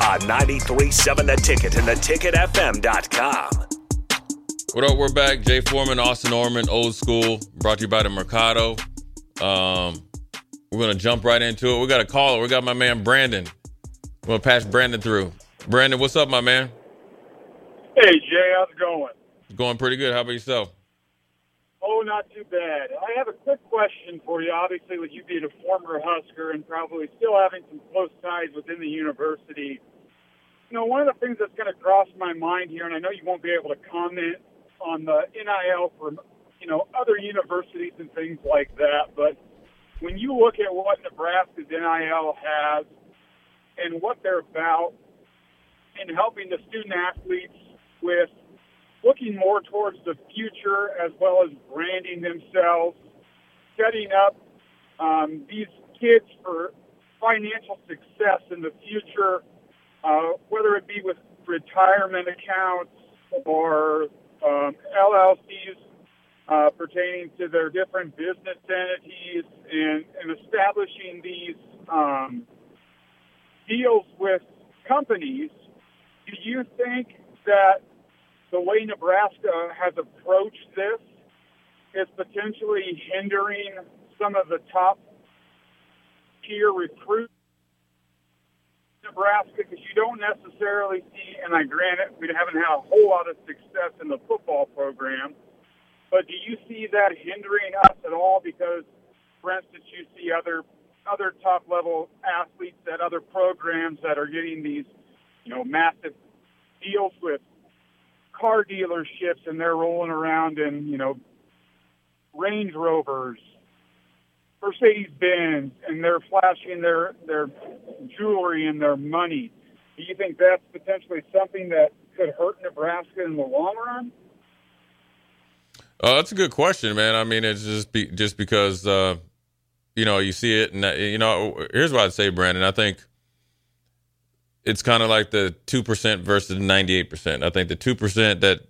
On 93.7 The Ticket and theticketfm.com. What up? We're back. Jay Foreman, Austin Orman, Old School, brought to you by the Mercado. Um, we're going to jump right into it. We got a caller. We got my man Brandon. We're going to pass Brandon through. Brandon, what's up, my man? Hey, Jay. How's it going? Going pretty good. How about yourself? Oh, not too bad. I have a quick question for you. Obviously, with you being a former Husker and probably still having some close ties within the university, you know, one of the things that's going to cross my mind here, and I know you won't be able to comment on the NIL for, you know, other universities and things like that, but when you look at what Nebraska's NIL has and what they're about in helping the student athletes with looking more towards the future as well as branding themselves, setting up um, these kids for financial success in the future uh, whether it be with retirement accounts or um, LLCs uh, pertaining to their different business entities and, and establishing these um, deals with companies, do you think that the way Nebraska has approached this is potentially hindering some of the top tier recruits Nebraska because you don't necessarily see, and I grant it, we haven't had a whole lot of success in the football program, but do you see that hindering us at all? Because, for instance, you see other other top level athletes at other programs that are getting these, you know, massive deals with car dealerships, and they're rolling around in, you know, Range Rovers Mercedes Benz and they're flashing their their jewelry and their money. Do you think that's potentially something that could hurt Nebraska in the long run? Uh, that's a good question, man. I mean, it's just be, just because uh, you know you see it, and you know, here's what I'd say, Brandon. I think it's kind of like the two percent versus the ninety eight percent. I think the two percent that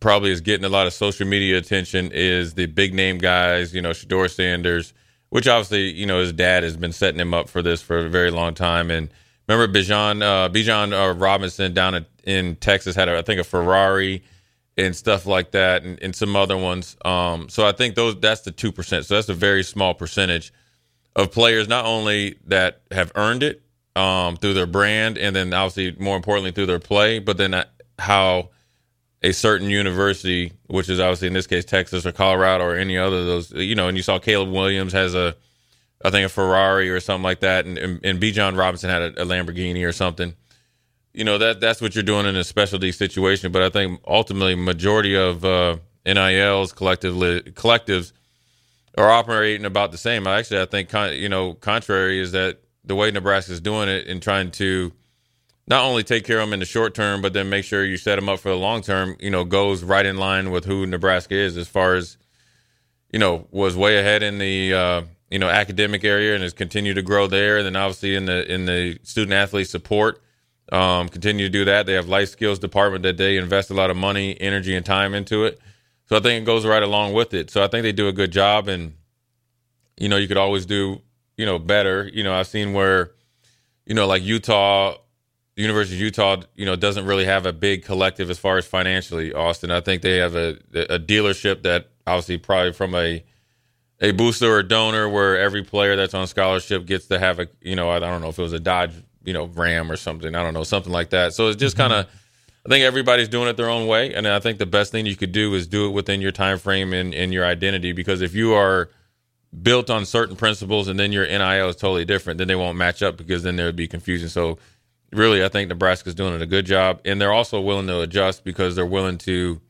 probably is getting a lot of social media attention is the big name guys. You know, Shedeur Sanders which obviously you know his dad has been setting him up for this for a very long time. And remember Bijan uh, Bijan uh, Robinson down in, in Texas had a, I think a Ferrari and stuff like that, and, and some other ones. Um, so I think those that's the two percent. So that's a very small percentage of players not only that have earned it um, through their brand, and then obviously more importantly through their play, but then how a certain university, which is obviously in this case Texas or Colorado or any other of those, you know, and you saw Caleb Williams has a, I think a Ferrari or something like that, and and, and John Robinson had a, a Lamborghini or something. you know that that's what you're doing in a specialty situation. But I think ultimately, majority of uh, NILs collectively collectives are operating about the same. Actually, I think you know, contrary is that the way Nebraska is doing it and trying to not only take care of them in the short term, but then make sure you set them up for the long term. You know, goes right in line with who Nebraska is as far as you know was way ahead in the uh, you know academic area and has continued to grow there. And then obviously in the in the student athlete support, um, continue to do that. They have life skills department that they invest a lot of money, energy, and time into it. So I think it goes right along with it. So I think they do a good job, and you know you could always do you know better. You know I've seen where you know like Utah, University of Utah, you know doesn't really have a big collective as far as financially. Austin, I think they have a a dealership that obviously probably from a a booster or donor where every player that's on scholarship gets to have a you know I don't know if it was a Dodge you know Ram or something I don't know something like that. So it's just mm-hmm. kind of I think everybody's doing it their own way, and I think the best thing you could do is do it within your time frame and, and your identity. Because if you are built on certain principles and then your NIL is totally different, then they won't match up because then there would be confusion. So, really, I think Nebraska's doing a good job, and they're also willing to adjust because they're willing to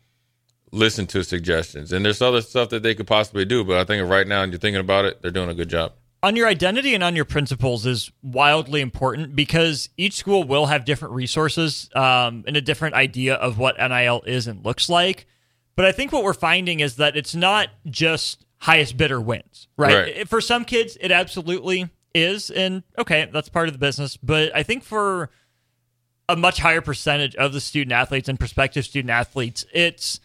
listen to suggestions. And there's other stuff that they could possibly do, but I think right now, and you're thinking about it, they're doing a good job on your identity and on your principles is wildly important because each school will have different resources um, and a different idea of what NIL is and looks like. But I think what we're finding is that it's not just highest bidder wins, right? right. For some kids, it absolutely is. And okay, that's part of the business. But I think for a much higher percentage of the student athletes and prospective student athletes, it's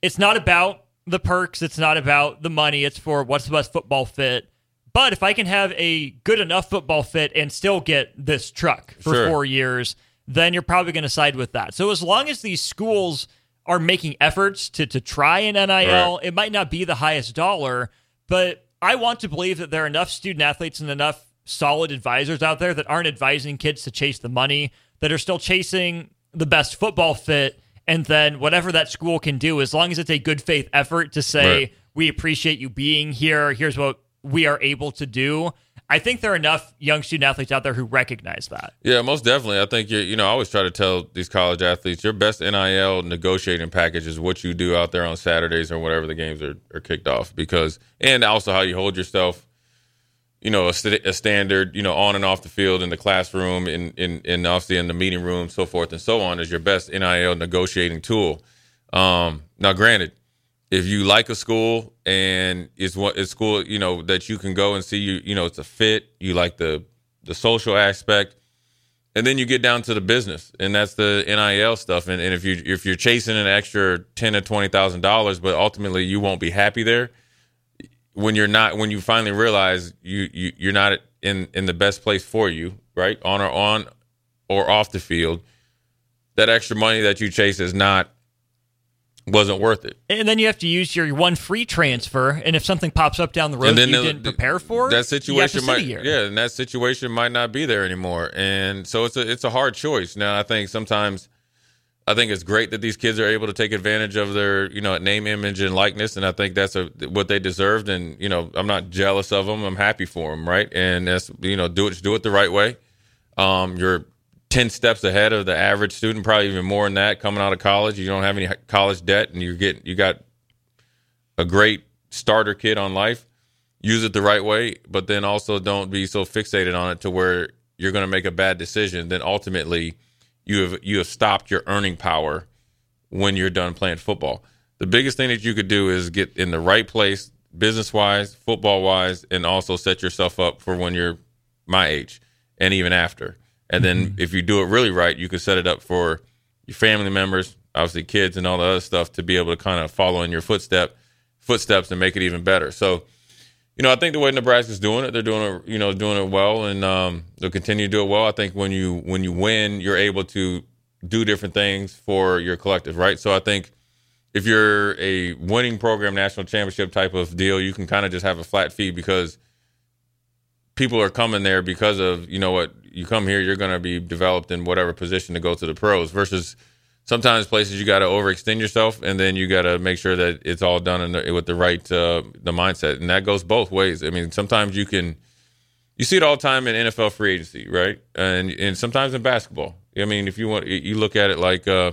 it's not about the perks, it's not about the money, it's for what's the best football fit but if I can have a good enough football fit and still get this truck for sure. four years, then you're probably going to side with that. So as long as these schools are making efforts to to try an NIL, right. it might not be the highest dollar, but I want to believe that there are enough student athletes and enough solid advisors out there that aren't advising kids to chase the money, that are still chasing the best football fit. And then whatever that school can do, as long as it's a good faith effort to say, right. we appreciate you being here. Here's what we are able to do. I think there are enough young student athletes out there who recognize that. Yeah, most definitely. I think you you know I always try to tell these college athletes your best NIL negotiating package is what you do out there on Saturdays or whatever the games are, are kicked off because and also how you hold yourself. You know, a, st- a standard. You know, on and off the field in the classroom, in in in obviously in the meeting room, so forth and so on, is your best NIL negotiating tool. Um, now, granted, if you like a school and it's what it's school you know that you can go and see you you know it's a fit you like the the social aspect and then you get down to the business and that's the nil stuff and, and if you if you're chasing an extra ten or twenty thousand dollars but ultimately you won't be happy there when you're not when you finally realize you, you you're not in in the best place for you right on or on or off the field that extra money that you chase is not wasn't worth it. And then you have to use your one free transfer, and if something pops up down the road that you the, didn't prepare for, that situation might yeah, and that situation might not be there anymore. And so it's a it's a hard choice. Now I think sometimes I think it's great that these kids are able to take advantage of their you know name, image, and likeness, and I think that's a, what they deserved. And you know I'm not jealous of them. I'm happy for them, right? And that's you know do it do it the right way. Um, you're 10 steps ahead of the average student, probably even more than that coming out of college. You don't have any college debt and you get you got a great starter kit on life. Use it the right way, but then also don't be so fixated on it to where you're going to make a bad decision. Then ultimately, you have you have stopped your earning power when you're done playing football. The biggest thing that you could do is get in the right place, business wise, football wise, and also set yourself up for when you're my age and even after and then mm-hmm. if you do it really right, you can set it up for your family members, obviously kids and all the other stuff to be able to kind of follow in your footstep footsteps and make it even better. So, you know, I think the way Nebraska's doing it, they're doing it, you know, doing it well, and um, they'll continue to do it well. I think when you when you win, you're able to do different things for your collective, right? So I think if you're a winning program, national championship type of deal, you can kind of just have a flat fee because people are coming there because of you know what you come here, you're going to be developed in whatever position to go to the pros. Versus sometimes places you got to overextend yourself, and then you got to make sure that it's all done the, with the right uh, the mindset, and that goes both ways. I mean, sometimes you can you see it all the time in NFL free agency, right? And and sometimes in basketball, I mean, if you want, you look at it like, uh,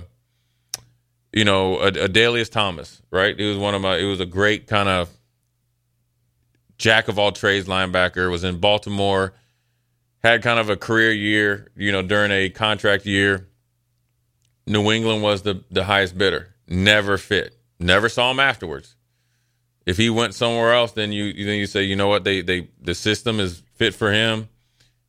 you know, Adalius Thomas, right? It was one of my. It was a great kind of jack of all trades linebacker. Was in Baltimore, had kind of a career year, you know, during a contract year. New England was the the highest bidder. Never fit. Never saw him afterwards. If he went somewhere else, then you then you say, you know what, they they the system is fit for him.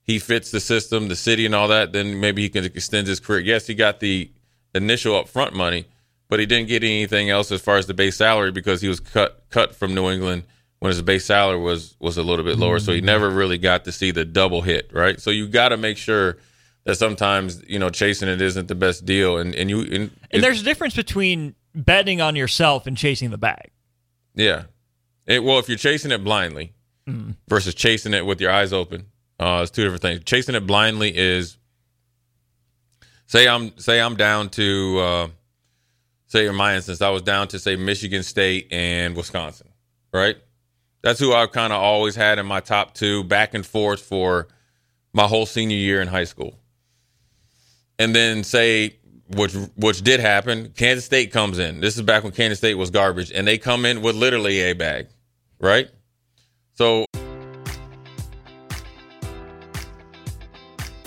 He fits the system, the city, and all that. Then maybe he can extend his career. Yes, he got the initial upfront money, but he didn't get anything else as far as the base salary because he was cut cut from New England when his base salary was was a little bit lower. Mm-hmm. So he mm-hmm. never really got to see the double hit, right? So you got to make sure that sometimes you know chasing it isn't the best deal, and and you and, and there's a difference between betting on yourself and chasing the bag. Yeah, it, well, if you're chasing it blindly mm. versus chasing it with your eyes open, uh, it's two different things. Chasing it blindly is say I'm say I'm down to uh, say in my instance I was down to say Michigan State and Wisconsin, right? That's who I've kind of always had in my top two, back and forth for my whole senior year in high school. And then say which which did happen, Kansas State comes in. This is back when Kansas State was garbage, and they come in with literally a bag, right? So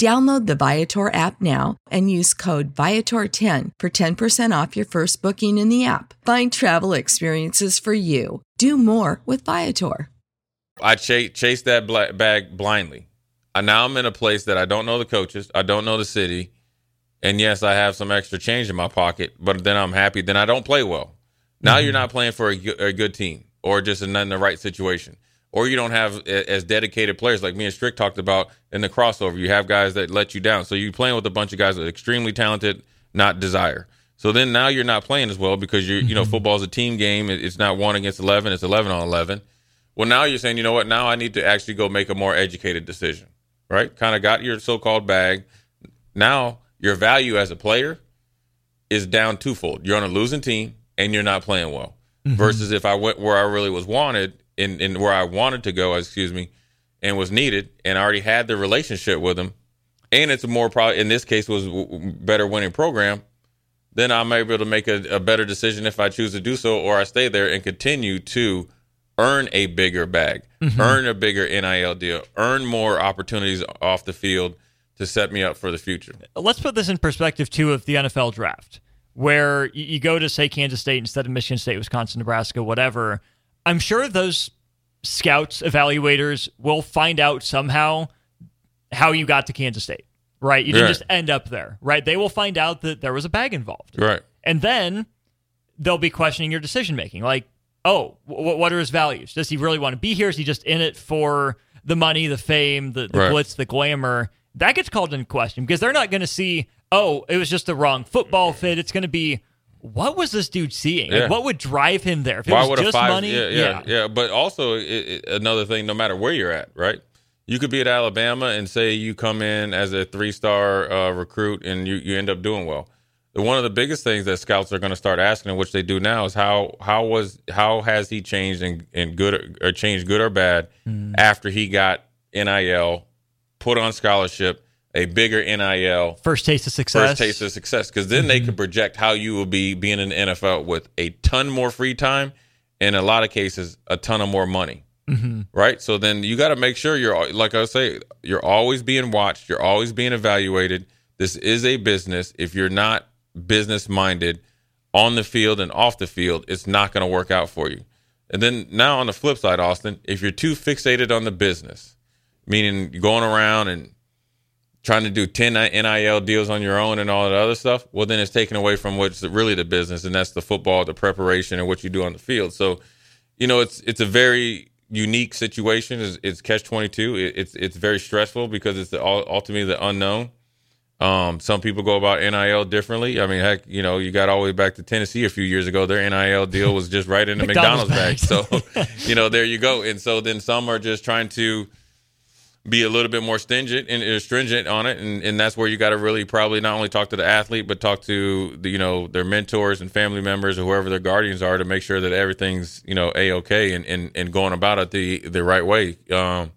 Download the Viator app now and use code Viator10 for 10% off your first booking in the app. Find travel experiences for you. Do more with Viator. I ch- chase that bag blindly. I, now I'm in a place that I don't know the coaches, I don't know the city, and yes, I have some extra change in my pocket, but then I'm happy. Then I don't play well. Now mm-hmm. you're not playing for a, a good team or just in the right situation or you don't have as dedicated players like me and Strick talked about in the crossover. You have guys that let you down. So you're playing with a bunch of guys that are extremely talented, not desire. So then now you're not playing as well because you're, you know, mm-hmm. football is a team game. It's not one against 11, it's 11 on 11. Well, now you're saying, you know what? Now I need to actually go make a more educated decision, right? Kind of got your so called bag. Now your value as a player is down twofold. You're on a losing team and you're not playing well. Mm-hmm. Versus if I went where I really was wanted in, in where I wanted to go, excuse me, and was needed, and I already had the relationship with them, and it's a more probably in this case was better winning program, then I'm able to make a, a better decision if I choose to do so, or I stay there and continue to earn a bigger bag, mm-hmm. earn a bigger NIL deal, earn more opportunities off the field to set me up for the future. Let's put this in perspective too of the NFL draft. where you, you go to say Kansas State instead of Michigan State, Wisconsin, Nebraska, whatever. I'm sure those scouts, evaluators will find out somehow how you got to Kansas State, right? You didn't Right. just end up there, right? They will find out that there was a bag involved. Right. And then they'll be questioning your decision making. Like, oh, w- what are his values? Does he really want to be here? Is he just in it for the money, the fame, the, the Right. glitz, the glamour? That gets called into question because they're not going to see, oh, it was just the wrong football mm-hmm. fit. It's going to be, what was this dude seeing? Like, what would drive him there? If it Why was would just five? money, yeah, yeah, yeah, But also, it, it, another thing, no matter where you're at, right? You could be at Alabama and say you come in as a three star uh, recruit and you, you end up doing well. One of the biggest things that scouts are going to start asking, and which they do now, is how how was how has he changed and and good or changed good or bad after he got NIL, put on scholarship, a bigger NIL, First taste of success. first taste of success because then they mm-hmm. can project how you will be being in the NFL with a ton more free time and in a lot of cases a ton of more money. Mm-hmm. Right. So then you got to make sure you're like I say, you're always being watched. You're always being evaluated. This is a business. If you're not business minded on the field and off the field, it's not going to work out for you. And then now on the flip side, Austin, if you're too fixated on the business, meaning going around and trying to do 10 NIL deals on your own and all that other stuff, well, then it's taken away from what's really the business, and that's the football, the preparation, and what you do on the field. So, you know, it's it's a very unique situation. It's, it's catch 22. It, it's it's very stressful because it's the, ultimately the unknown. Um, some people go about NIL differently. I mean, heck, you know, you got all the way back to Tennessee a few years ago. Their NIL deal was just right in the McDonald's McDonald's bag. So, you know, there you go. And so then some are just trying to be a little bit more stringent and stringent on it, and, and that's where you got to really probably not only talk to the athlete, but talk to the you know their mentors and family members or whoever their guardians are to make sure that everything's you know a okay and, and and going about it the the right way. Um,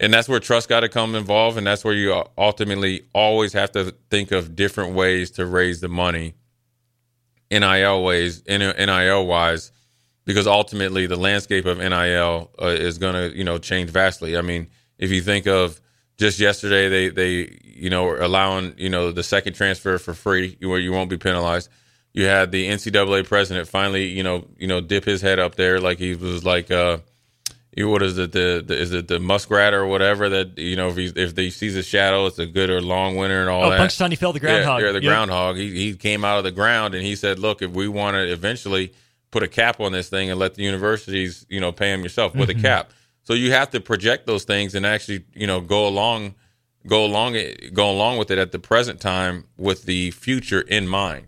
and that's where trust got to come involved, and that's where you ultimately always have to think of different ways to raise the money, nil ways, nil wise, because ultimately the landscape of nil uh, is going to you know change vastly. I mean, if you think of just yesterday, they they you know were allowing you know the second transfer for free, where you won't be penalized. You had the NCAA president finally you know you know dip his head up there like he was like. uh you what is it the, the is it the muskrat or whatever that you know if he if he sees a shadow it's a good or long winter and all Oh, that. Punxsutawney Phil, the groundhog. Yeah, yeah the Yep. groundhog. He he came out of the ground and he said, "Look, if we want to eventually put a cap on this thing and let the universities, you know, pay them yourself with Mm-hmm. a cap." So you have to project those things and actually, you know, go along, go along, go along with it at the present time with the future in mind.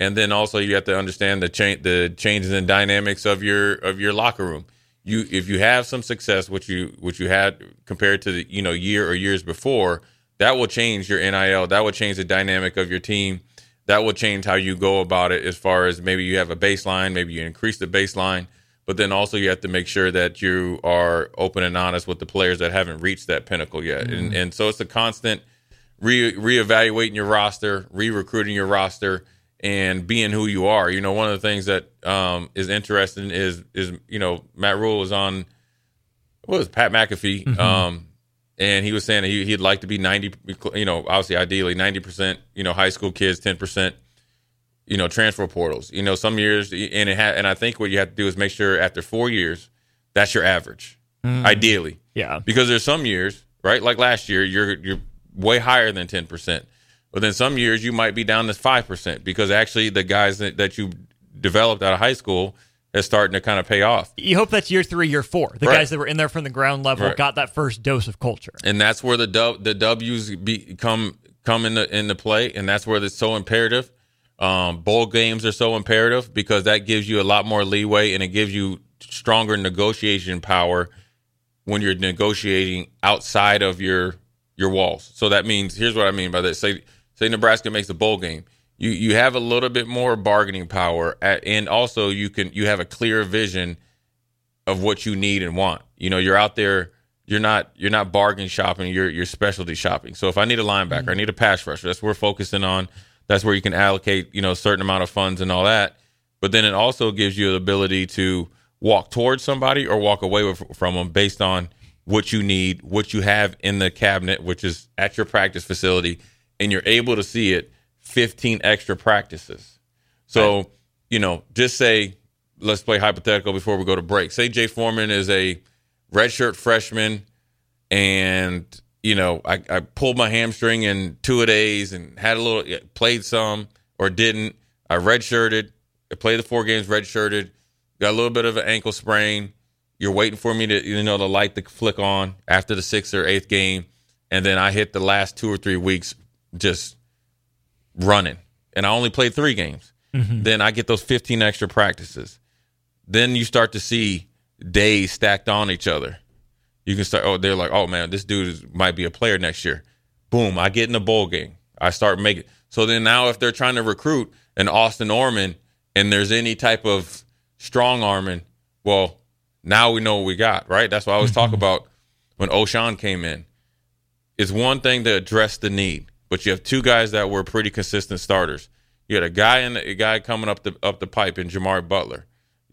And then also you have to understand the change, the changes in dynamics of your of your locker room. You if you have some success, which you which you had compared to the you know year or years before, that will change your NIL. That will change the dynamic of your team. That will change how you go about it. As far as maybe you have a baseline, maybe you increase the baseline, but then also you have to make sure that you are open and honest with the players that haven't reached that pinnacle yet. And and so it's a constant re reevaluating your roster, re-recruiting your roster, and being who you are. You know, one of the things that um, is interesting is is you know Matt Rhule was on what was Pat McAfee, um, and he was saying that he, he'd like to be ninety. You know, obviously, ideally ninety percent. You know, high school kids, ten percent. You know, transfer portals. You know, some years, and it ha- and I think what you have to do is make sure after four years, that's your average, mm. ideally. Yeah. Because there's some years, right? Like last year, you're you're way higher than ten percent. But then some years you might be down to five percent because actually the guys that, that you developed out of high school is starting to kind of pay off. You hope that's year three, year four. The Right. guys that were in there from the ground level Right. got that first dose of culture. and that's where the dub, the W's be, come come into into play, and that's where it's so imperative. Um, bowl games are so imperative because that gives you a lot more leeway and it gives you stronger negotiation power when you're negotiating outside of your your walls. So that means here's what I mean by that. Say say Nebraska makes a bowl game. You you have a little bit more bargaining power at, and also you can you have a clear vision of what you need and want. You know, you're out there you're not you're not bargain shopping, you're you're specialty shopping. So if I need a linebacker, I need a pass rusher, that's what we're focusing on. That's where you can allocate, you know, a certain amount of funds and all that. But then it also gives you the ability to walk towards somebody or walk away with, from them based on what you need, what you have in the cabinet, which is at your practice facility, and you're able to see it 15 extra practices. So, right. you know, just say, let's play hypothetical before we go to break. Say Jay Foreman is a redshirt freshman and, you know, I, I pulled my hamstring in two a days and had a little, played some or didn't. I redshirted. I played the four games redshirted. Got a little bit of an ankle sprain. You're waiting for me to, you know, the light to flick on after the sixth or eighth game. And then I hit the last two or three weeks just running. And I only played three games. Mm-hmm. Then I get those 15 extra practices. Then you start to see days stacked on each other. You can start, oh, they're like, oh man, this dude is, might be a player next year. Boom, I get in a bowl game. I start making. So then now, if they're trying to recruit an Austin Orman and there's any type of strong arming, well, now we know what we got, right? That's what I always talk mm-hmm. about when Ochaun came in. It's one thing to address the need, but you have two guys that were pretty consistent starters. You had a guy and a guy coming up the up the pipe in Jimari Butler.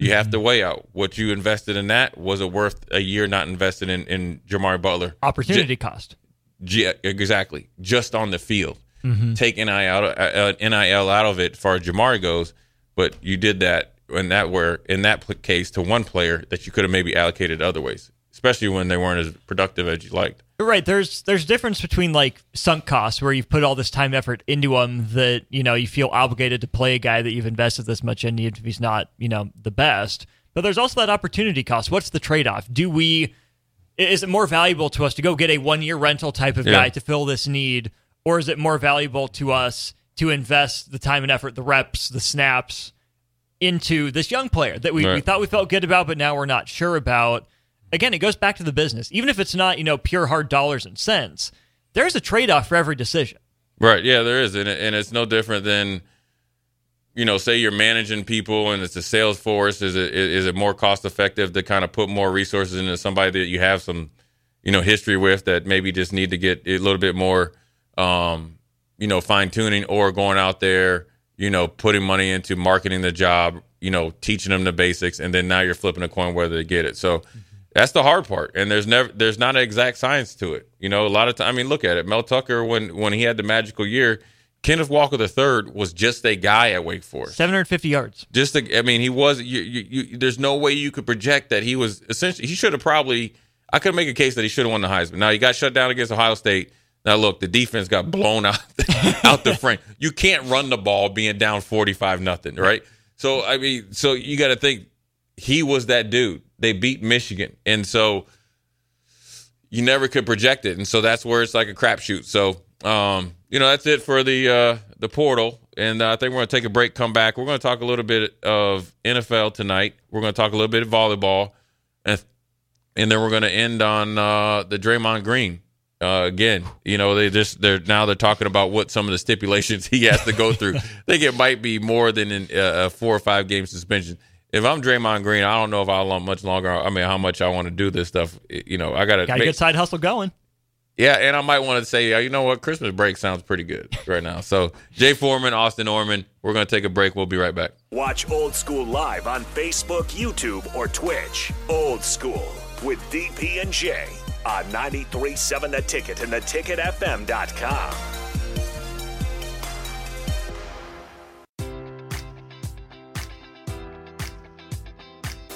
You have to weigh out what you invested in that. Was it worth a year not invested in, in Jimari Butler? Opportunity J- cost. G- exactly. Just on the field. Mm-hmm. Take NIL out, uh, NIL out of it, as far as Jimari goes, but you did that in that where in that case to one player that you could have maybe allocated other ways, especially when they weren't as productive as you liked. Right. There's there's a difference between like sunk costs where you've put all this time effort into them that you know you feel obligated to play a guy that you've invested this much in even if he's not you know the best. But there's also that opportunity cost. What's the trade off? Do we is it more valuable to us to go get a one year rental type of guy to fill this need, or is it more valuable to us to invest the time and effort, the reps, the snaps into this young player that we, right. we thought we felt good about, but now we're not sure about? Again, it goes back to the business. Even if it's not, you know, pure hard dollars and cents, there's a trade off for every decision. Right. Yeah, there is. And, and it's no different than, you know, say you're managing people and it's a sales force. Is it, is it more cost effective to kind of put more resources into somebody that you have some, you know, history with that maybe just need to get a little bit more, um, you know, fine tuning or going out there, you know, putting money into marketing the job, you know, teaching them the basics, and then now you're flipping a coin whether they get it. So, mm-hmm that's the hard part, and there's never there's not an exact science to it. You know, a lot of time. I mean, look at it. Mel Tucker when when he had the magical year, Kenneth Walker III was just a guy at Wake Forest. 750 yards. Just, a, I mean, he was. You, you, you, there's no way you could project that he was essentially. He should have probably. I could make a case that he should have won the Heisman. Now he got shut down against Ohio State. Now look, the defense got blown out out the frame. You can't run the ball being down 45 nothing, right? So I mean, so you got to think he was that dude they beat Michigan, and so you never could project it, and so that's where it's like a crapshoot. So, um, you know, that's it for the uh, the portal, and uh, I think we're going to take a break. Come back. We're going to talk a little bit of NFL tonight. We're going to talk a little bit of volleyball, and and then we're going to end on uh, the Draymond Green. Uh, again, you know, they just they're now they're talking about what some of the stipulations he has to go through. I think it might be more than in, uh, a four or five game suspension if I'm Draymond Green, I don't know if I'll long much longer. I mean, how much I want to do this stuff. You know, I got to got a good side hustle going. Yeah, and I might want to say, you know what, Christmas break sounds pretty good right now. So, Jay Foreman, Austin Orman, we're going to take a break. We'll be right back. Watch Old School live on Facebook, YouTube, or Twitch. Old School with DP and J on 93.7 The Ticket and theticketfm.com.